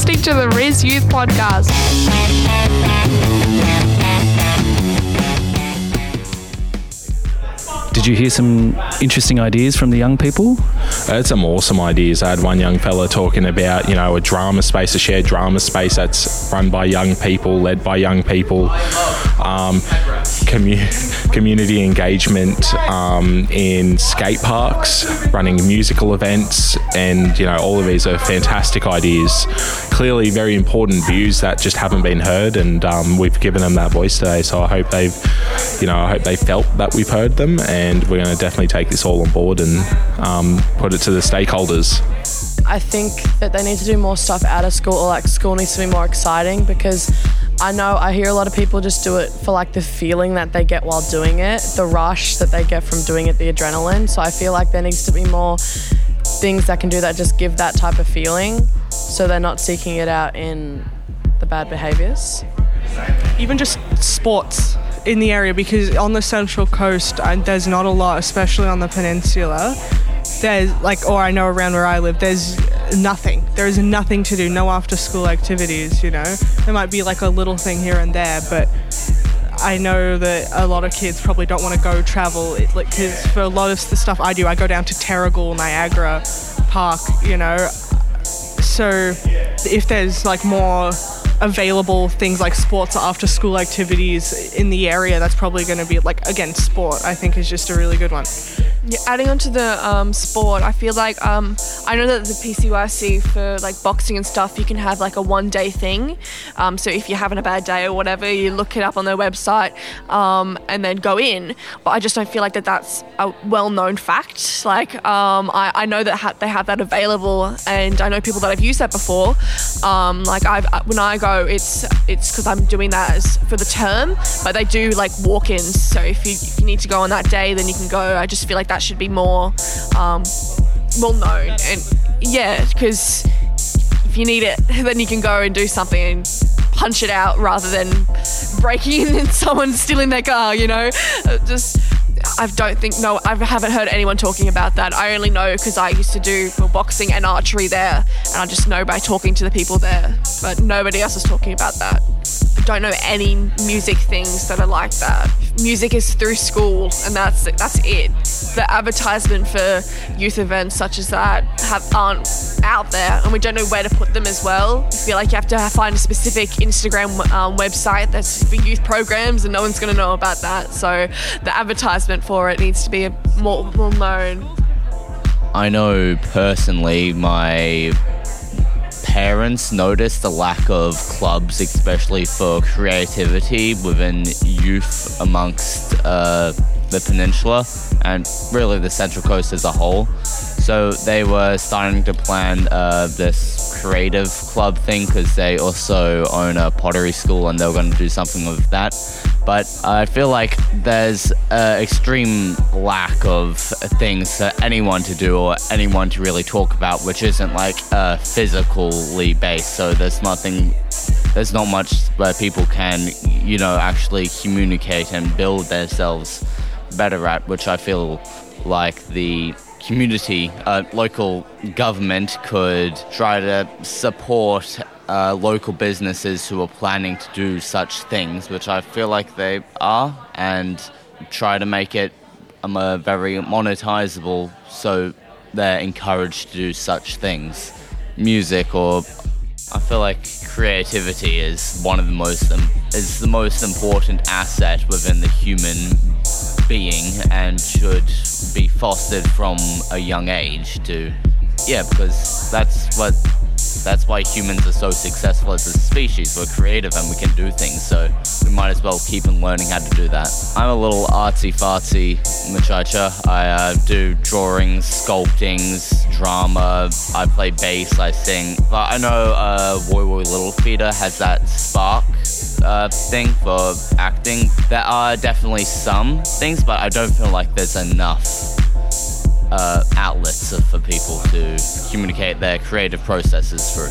listening to the Res Youth Podcast. Did you hear some interesting ideas from the young people? I had some awesome ideas. I had one young fella talking about, you know, a drama space, a shared drama space that's run by young people, led by young people, um, commu- community engagement um, in skate parks, running musical events, and, you know, all of these are fantastic ideas. Clearly, very important views that just haven't been heard, and um, we've given them that voice today. So I hope they've, you know, I hope they felt that we've heard them, and we're going to definitely take this all on board and um, put it to the stakeholders. I think that they need to do more stuff out of school, or like school needs to be more exciting because I know I hear a lot of people just do it for like the feeling that they get while doing it, the rush that they get from doing it, the adrenaline. So I feel like there needs to be more things that can do that, just give that type of feeling so they're not seeking it out in the bad behaviors. even just sports in the area because on the central coast uh, there's not a lot especially on the peninsula. There's like or i know around where i live there's nothing. There's nothing to do no after school activities you know? There might be like a little thing here and there but I know that a lot of kids probably don't want to go travel, it, like, because for a lot of the stuff I do, I go down to Terrigal, Niagara Park, you know, so if there's like more available things like sports or after school activities in the area that's probably going to be like again sport i think is just a really good one Yeah, adding on to the um, sport, I feel like um, I know that the PCYC for like boxing and stuff, you can have like a one day thing. Um, so if you're having a bad day or whatever, you look it up on their website um, and then go in. But I just don't feel like that that's a well known fact. Like um, I, I know that ha- they have that available, and I know people that have used that before. Um, like I've when I go, it's it's because I'm doing that as for the term, but they do like walk-ins. So if you, if you need to go on that day, then you can go. I just feel like that should be more um, well known, and yeah, because if you need it, then you can go and do something and punch it out rather than breaking in and someone's still in their car. You know, just. I don't think no. I haven't heard anyone talking about that. I only know because I used to do boxing and archery there, and I just know by talking to the people there. But nobody else is talking about that. I don't know any music things that are like that. Music is through school, and that's that's it. The advertisement for youth events such as that have aren't out there, and we don't know where to put them as well. I feel like you have to find a specific Instagram um, website that's for youth programs, and no one's going to know about that. So the advertisement for it needs to be a more known. I know personally my parents noticed the lack of clubs, especially for creativity within youth amongst uh, the peninsula and really the Central Coast as a whole. So they were starting to plan uh, this creative club thing because they also own a pottery school and they were going to do something with that. But I feel like there's an extreme lack of things for anyone to do or anyone to really talk about, which isn't like uh, physically based. So there's nothing, there's not much where people can, you know, actually communicate and build themselves better at, which I feel like the community, uh, local government could try to support uh, local businesses who are planning to do such things, which I feel like they are, and try to make it um, uh, very monetizable so they're encouraged to do such things. Music or I feel like creativity is one of the most um, is the most important asset within the human being and should be fostered from a young age to yeah because that's what that's why humans are so successful as a species. We're creative and we can do things so we might as well keep on learning how to do that. I'm a little artsy fartsy muchacha. I uh, do drawings sculptings drama. I play bass i sing. But i know uh, Woy Woy Little Theatre has that spark uh, thing for acting there are definitely some things but i don't feel like there's enough uh, outlets for people to communicate their creative processes through.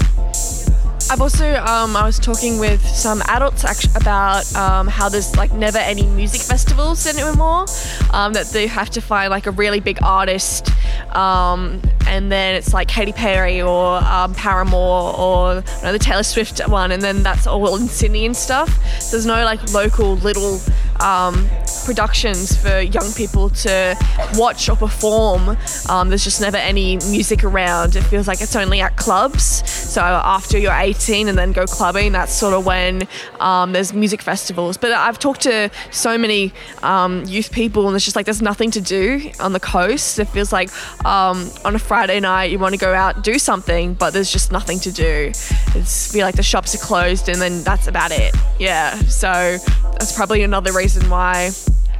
I've also um, I was talking with some adults about um, how there's like never any music festivals anymore. Um, that they have to find like a really big artist, um, and then it's like Katy Perry or um, Paramore or you know, the Taylor Swift one, and then that's all in Sydney and stuff. There's no like local little um, productions for young people to watch or perform. Um, there's just never any music around. It feels like it's only at clubs. So after you're 18 and then go clubbing, that's sort of when um, there's music festivals. But I've talked to so many um, youth people, and it's just like there's nothing to do on the coast. It feels like um, on a Friday night you want to go out do something, but there's just nothing to do. It's feel like the shops are closed, and then that's about it. Yeah. So that's probably another reason why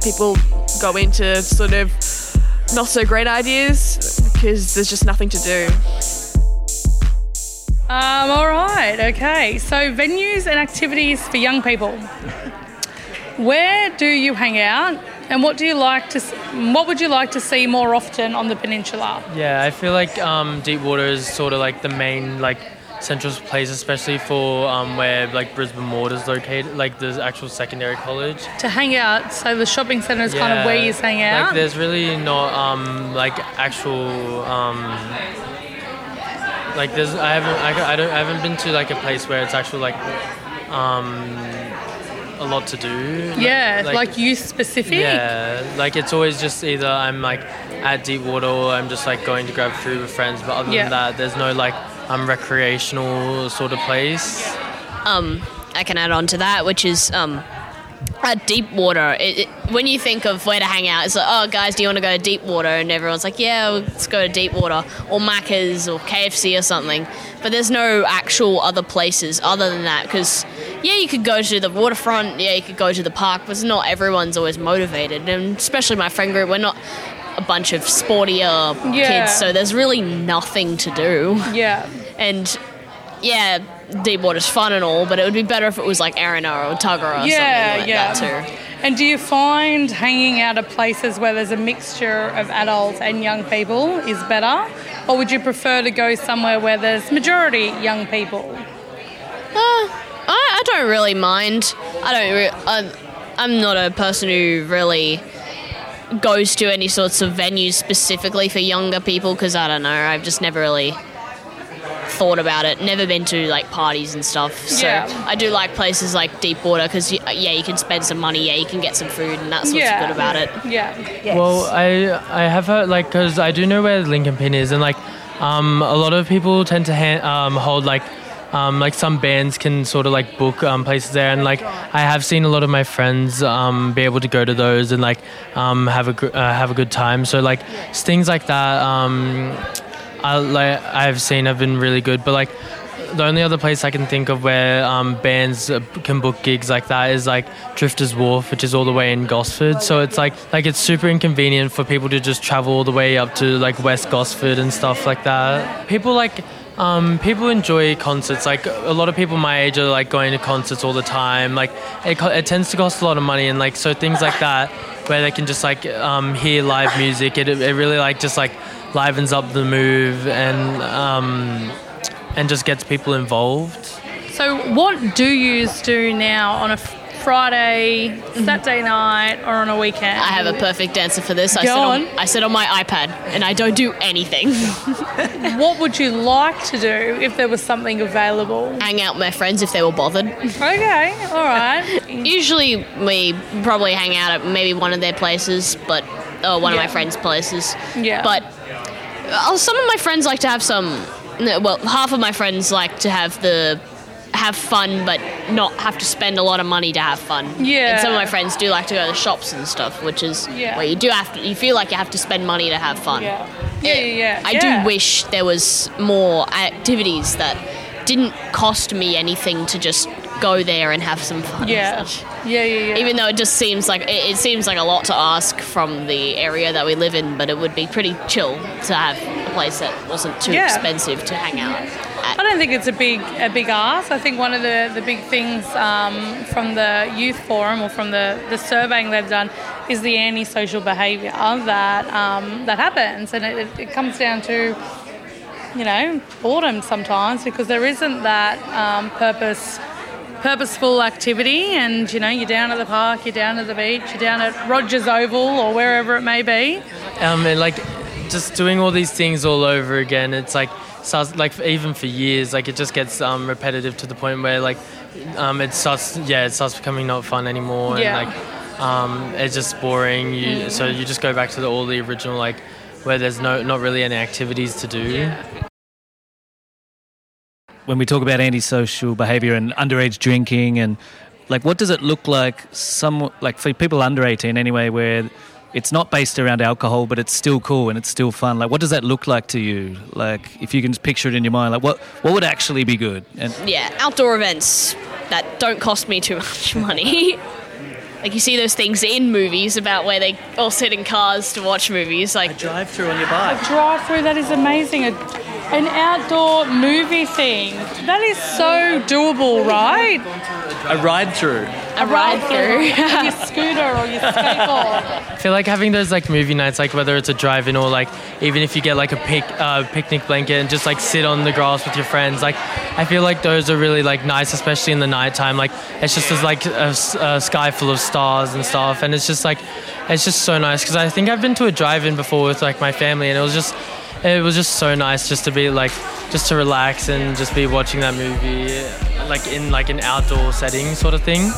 people go into sort of not so great ideas because there's just nothing to do. Um, all right, okay. So, venues and activities for young people. Where do you hang out, and what do you like to? What would you like to see more often on the peninsula? Yeah, I feel like um, Deepwater is sort of like the main like central place, especially for um, where like Brisbane Water is located, like the actual secondary college. To hang out, so the shopping centre is kind of where you hang out. Like there's really not um, like actual um, like there's I haven't I, I don't I haven't been to like a place where it's actual like um, a lot to do. yeah, like, youth specific. Yeah, like it's always just either I'm like at Deepwater or I'm just like going to grab food with friends. But other Yeah. than that, there's no like um recreational sort of place. um, I can add on to that, which is um, at Deepwater. It, it, when you think of where to hang out, it's like, oh, guys, do you want to go to Deepwater? And everyone's like, yeah, let's go to Deepwater, or Macca's, or KFC, or something. But there's no actual other places other than that, because yeah, you could go to the waterfront, yeah, you could go to the park, but not everyone's always motivated, and especially my friend group, we're not a bunch of sportier Yeah. kids, so there's really nothing to do. Yeah. And yeah, Deepwater's fun and all, but it would be better if it was like Erina or Tuggerah or Yeah, something like yeah. that too. And do you find hanging out at places where there's a mixture of adults and young people is better? Or would you prefer to go somewhere where there's majority young people? Uh, I, I don't really mind. I don't. Re- I'm, I'm not a person who really goes to any sorts of venues specifically for younger people because I don't know. I've just never really thought about it. Never been to like parties and stuff. So Yeah. I do like places like Deepwater because yeah, you can spend some money. Yeah, you can get some food, and that's what's Yeah. good about it. Yeah. Well, I I have heard like because I do know where Link and Pin is, and like um, a lot of people tend to ha- um, hold like. Um, like some bands can sort of like book um, places there, and like I have seen a lot of my friends um, be able to go to those and like um, have a gr- uh, have a good time. So like s- things like that, um, I like I've seen have been really good. But like the only other place I can think of where um, bands uh, can book gigs like that is like Drifters Wharf, which is all the way in Gosford. So it's like like it's super inconvenient for people to just travel all the way up to like West Gosford and stuff like that. People like. Um, people enjoy concerts. Like a lot of people my age are like going to concerts all the time. Like it, co- it tends to cost a lot of money, and like so things like that where they can just like um, hear live music. It, it really like just like livens up the move and um, and just gets people involved. So, what do you do now on a Friday, Saturday night, or on a weekend? I have a perfect answer for this. I Go sit on. on. I sit on my iPad and I don't do anything. What would you like to do if there was something available? Hang out with my friends if they were bothered. Okay, all right. Usually we probably hang out at maybe one of their places, but or one Yeah. of my friends' places. Yeah. But some of my friends like to have some. Well, half of my friends like to have the have fun, but not have to spend a lot of money to have fun. Yeah. And some of my friends do like to go to the shops and stuff, which is Yeah. where you do have to. You feel like you have to spend money to have fun. Yeah. Yeah, yeah, yeah. I yeah. do wish there was more activities that didn't cost me anything to just go there and have some fun. Yeah. Yeah, yeah, yeah. Even though it just seems like it, it seems like a lot to ask from the area that we live in, but it would be pretty chill to have a place that wasn't too Yeah. expensive to hang out I don't think it's a big a big ask. I think one of the, the big things um, from the youth forum or from the, the surveying they've done is the antisocial behaviour that um, that happens, and it, it comes down to you know, boredom sometimes because there isn't that um, purpose. Purposeful activity, and you know, you're down at the park, you're down at the beach, you're down at Rogers Oval or wherever it may be. Um, and like just doing all these things all over again, it's like starts like even for years, like it just gets um, repetitive to the point where like um, it starts, yeah, it starts becoming not fun anymore, Yeah. and like um, it's just boring. You, So you just go back to the, all the original like where there's no not really any activities to do. When we talk about antisocial behaviour and underage drinking and like what does it look like some like for people under 18 anyway where it's not based around alcohol but it's still cool and it's still fun like what does that look like to you like if you can just picture it in your mind like what what would actually be good and Yeah, outdoor events that don't cost me too much money. like you see those things in movies about where they all sit in cars to watch movies. Like drive through on your bike A Drive through, that is amazing. A, an outdoor movie thing. That is so doable, right? a ride through a ride through. your scooter or your skateboard. I feel like having those like movie nights, like whether it's a drive-in or like even if you get like a pic, uh, picnic blanket and just like sit on the grass with your friends, like I feel like those are really like nice, especially in the nighttime. Like it's just there's like a sky full of stars and stuff, and it's just like it's just so nice because I think I've been to a drive-in before with like my family, and it was just it was just so nice just to be like just to relax and just be watching that movie like in like an outdoor setting sort of thing.